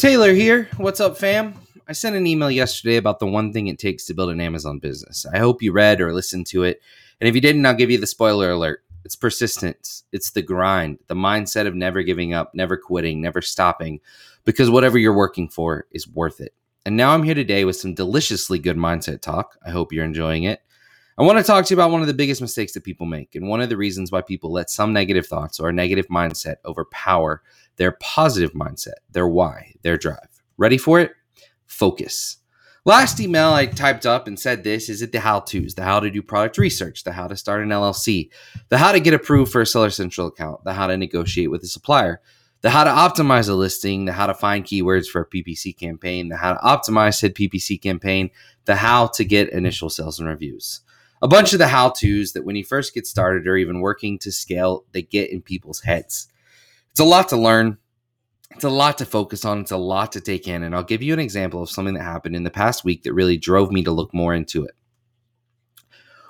Taylor here. What's up, fam? I sent an email yesterday about the one thing it takes to build an Amazon business. I hope you read or listened to it. And if you didn't, I'll give you the spoiler alert. It's persistence, it's the grind, the mindset of never giving up, never quitting, never stopping, because whatever you're working for is worth it. And now I'm here today with some deliciously good mindset talk. I hope you're enjoying it. I want to talk to you about one of the biggest mistakes that people make and one of the reasons why people let some negative thoughts or a negative mindset overpower their positive mindset, their why, their drive. Ready for it? Focus. Last email I typed up and said this is it the how to's, the how to do product research, the how to start an LLC, the how to get approved for a Seller Central account, the how to negotiate with a supplier, the how to optimize a listing, the how to find keywords for a PPC campaign, the how to optimize said PPC campaign, the how to get initial sales and reviews a bunch of the how to's that when you first get started or even working to scale, they get in people's heads. It's a lot to learn. It's a lot to focus on. It's a lot to take in. And I'll give you an example of something that happened in the past week that really drove me to look more into it.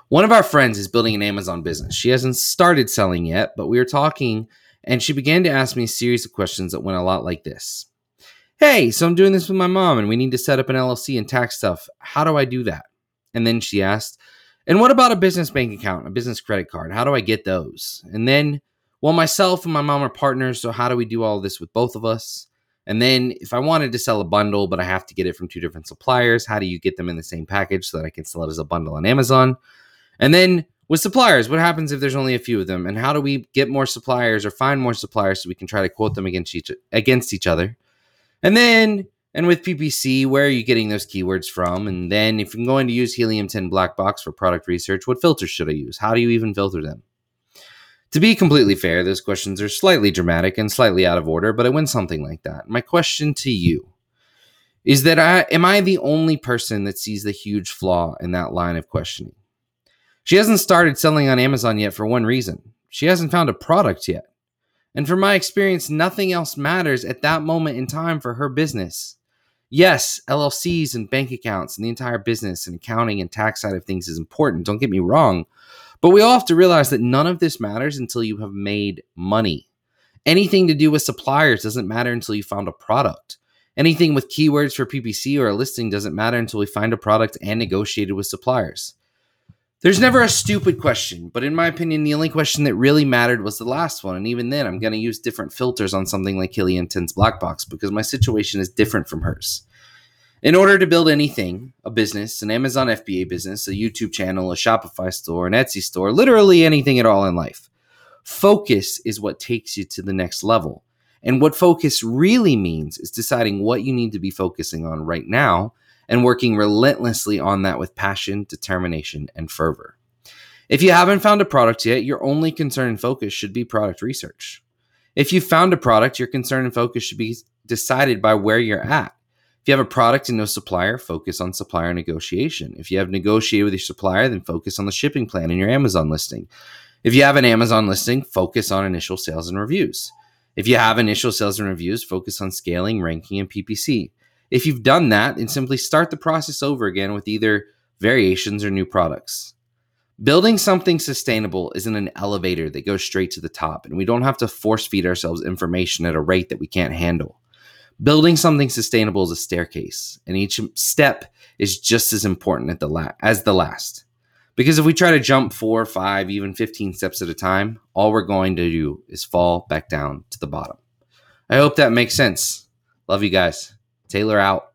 One of our friends is building an Amazon business. She hasn't started selling yet, but we were talking and she began to ask me a series of questions that went a lot like this Hey, so I'm doing this with my mom and we need to set up an LLC and tax stuff. How do I do that? And then she asked, and what about a business bank account, a business credit card? How do I get those? And then, well, myself and my mom are partners, so how do we do all this with both of us? And then, if I wanted to sell a bundle, but I have to get it from two different suppliers, how do you get them in the same package so that I can sell it as a bundle on Amazon? And then, with suppliers, what happens if there's only a few of them? And how do we get more suppliers or find more suppliers so we can try to quote them against each against each other? And then and with PPC, where are you getting those keywords from? And then if I'm going to use Helium 10 Black Box for product research, what filters should I use? How do you even filter them? To be completely fair, those questions are slightly dramatic and slightly out of order, but I went something like that. My question to you is that I am I the only person that sees the huge flaw in that line of questioning? She hasn't started selling on Amazon yet for one reason. She hasn't found a product yet. And from my experience, nothing else matters at that moment in time for her business yes, LLCs and bank accounts and the entire business and accounting and tax side of things is important. Don't get me wrong. But we all have to realize that none of this matters until you have made money. Anything to do with suppliers doesn't matter until you found a product. Anything with keywords for PPC or a listing doesn't matter until we find a product and negotiated with suppliers. There's never a stupid question, but in my opinion, the only question that really mattered was the last one. And even then, I'm going to use different filters on something like 10's Black Box because my situation is different from hers. In order to build anything, a business, an Amazon FBA business, a YouTube channel, a Shopify store, an Etsy store, literally anything at all in life, focus is what takes you to the next level. And what focus really means is deciding what you need to be focusing on right now and working relentlessly on that with passion, determination, and fervor. If you haven't found a product yet, your only concern and focus should be product research. If you've found a product, your concern and focus should be decided by where you're at. If you have a product and no supplier, focus on supplier negotiation. If you have negotiated with your supplier, then focus on the shipping plan in your Amazon listing. If you have an Amazon listing, focus on initial sales and reviews. If you have initial sales and reviews, focus on scaling, ranking, and PPC. If you've done that, then simply start the process over again with either variations or new products. Building something sustainable isn't an elevator that goes straight to the top, and we don't have to force feed ourselves information at a rate that we can't handle. Building something sustainable is a staircase, and each step is just as important the la- as the last. Because if we try to jump four, five, even 15 steps at a time, all we're going to do is fall back down to the bottom. I hope that makes sense. Love you guys. Taylor out.